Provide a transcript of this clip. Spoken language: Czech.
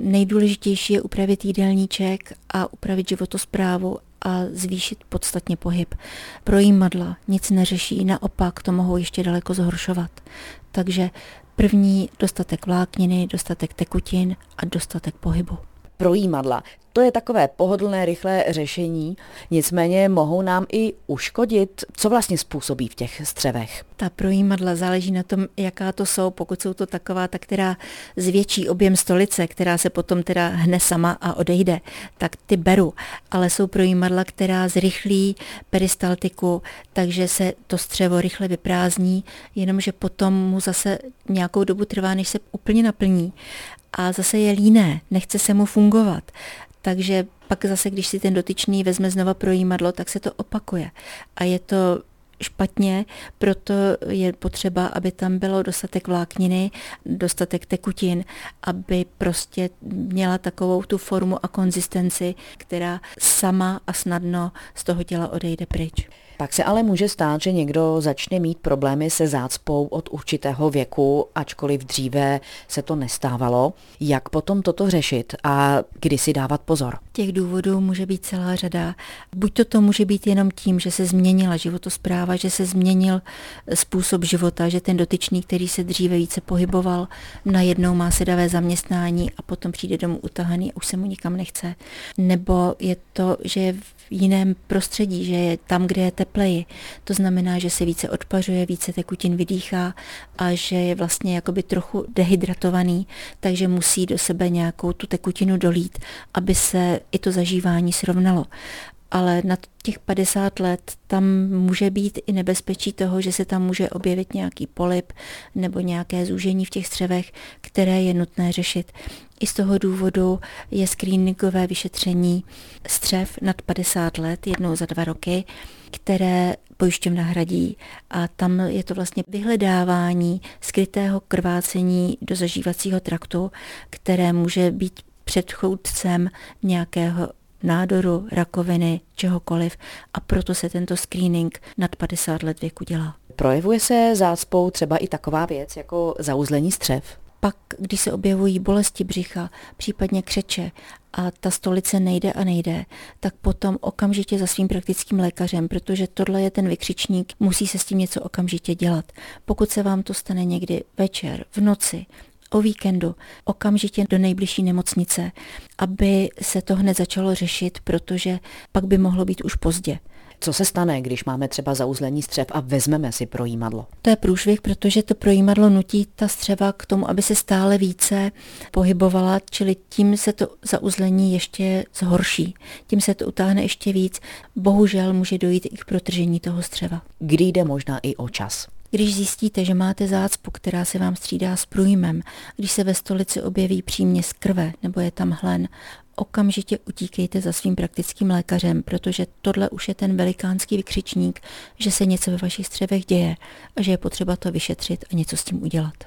Nejdůležitější je upravit jídelníček a upravit životosprávu a zvýšit podstatně pohyb. Projímadla nic neřeší, naopak to mohou ještě daleko zhoršovat. Takže první dostatek vlákniny, dostatek tekutin a dostatek pohybu projímadla. To je takové pohodlné, rychlé řešení, nicméně mohou nám i uškodit. Co vlastně způsobí v těch střevech? Ta projímadla záleží na tom, jaká to jsou. Pokud jsou to taková, ta, která zvětší objem stolice, která se potom teda hne sama a odejde, tak ty beru. Ale jsou projímadla, která zrychlí peristaltiku, takže se to střevo rychle vyprázdní, jenomže potom mu zase nějakou dobu trvá, než se úplně naplní a zase je líné, nechce se mu fungovat. Takže pak zase, když si ten dotyčný vezme znova projímadlo, tak se to opakuje. A je to špatně, proto je potřeba, aby tam bylo dostatek vlákniny, dostatek tekutin, aby prostě měla takovou tu formu a konzistenci, která sama a snadno z toho těla odejde pryč. Pak se ale může stát, že někdo začne mít problémy se zácpou od určitého věku, ačkoliv dříve se to nestávalo. Jak potom toto řešit a kdy si dávat pozor? Těch důvodů může být celá řada. Buď to to může být jenom tím, že se změnila životospráva, že se změnil způsob života, že ten dotyčný, který se dříve více pohyboval, najednou má sedavé zaměstnání a potom přijde domů utahaný a už se mu nikam nechce. Nebo je to, že je v jiném prostředí, že je tam, kde je tepleji. To znamená, že se více odpařuje, více tekutin vydýchá a že je vlastně jakoby trochu dehydratovaný, takže musí do sebe nějakou tu tekutinu dolít, aby se i to zažívání srovnalo ale na těch 50 let tam může být i nebezpečí toho, že se tam může objevit nějaký polip nebo nějaké zúžení v těch střevech, které je nutné řešit. I z toho důvodu je screeningové vyšetření střev nad 50 let jednou za dva roky, které pojišťovna hradí a tam je to vlastně vyhledávání skrytého krvácení do zažívacího traktu, které může být předchůdcem nějakého nádoru, rakoviny, čehokoliv a proto se tento screening nad 50 let věku dělá. Projevuje se zácpou třeba i taková věc jako zauzlení střev? Pak, když se objevují bolesti břicha, případně křeče a ta stolice nejde a nejde, tak potom okamžitě za svým praktickým lékařem, protože tohle je ten vykřičník, musí se s tím něco okamžitě dělat. Pokud se vám to stane někdy večer, v noci, o víkendu okamžitě do nejbližší nemocnice, aby se to hned začalo řešit, protože pak by mohlo být už pozdě. Co se stane, když máme třeba zauzlení střev a vezmeme si projímadlo? To je průšvih, protože to projímadlo nutí ta střeva k tomu, aby se stále více pohybovala, čili tím se to zauzlení ještě zhorší. Tím se to utáhne ještě víc. Bohužel může dojít i k protržení toho střeva. Kdy jde možná i o čas? Když zjistíte, že máte zácpu, která se vám střídá s průjmem, když se ve stolici objeví přímě z krve nebo je tam hlen, okamžitě utíkejte za svým praktickým lékařem, protože tohle už je ten velikánský vykřičník, že se něco ve vašich střevech děje a že je potřeba to vyšetřit a něco s tím udělat.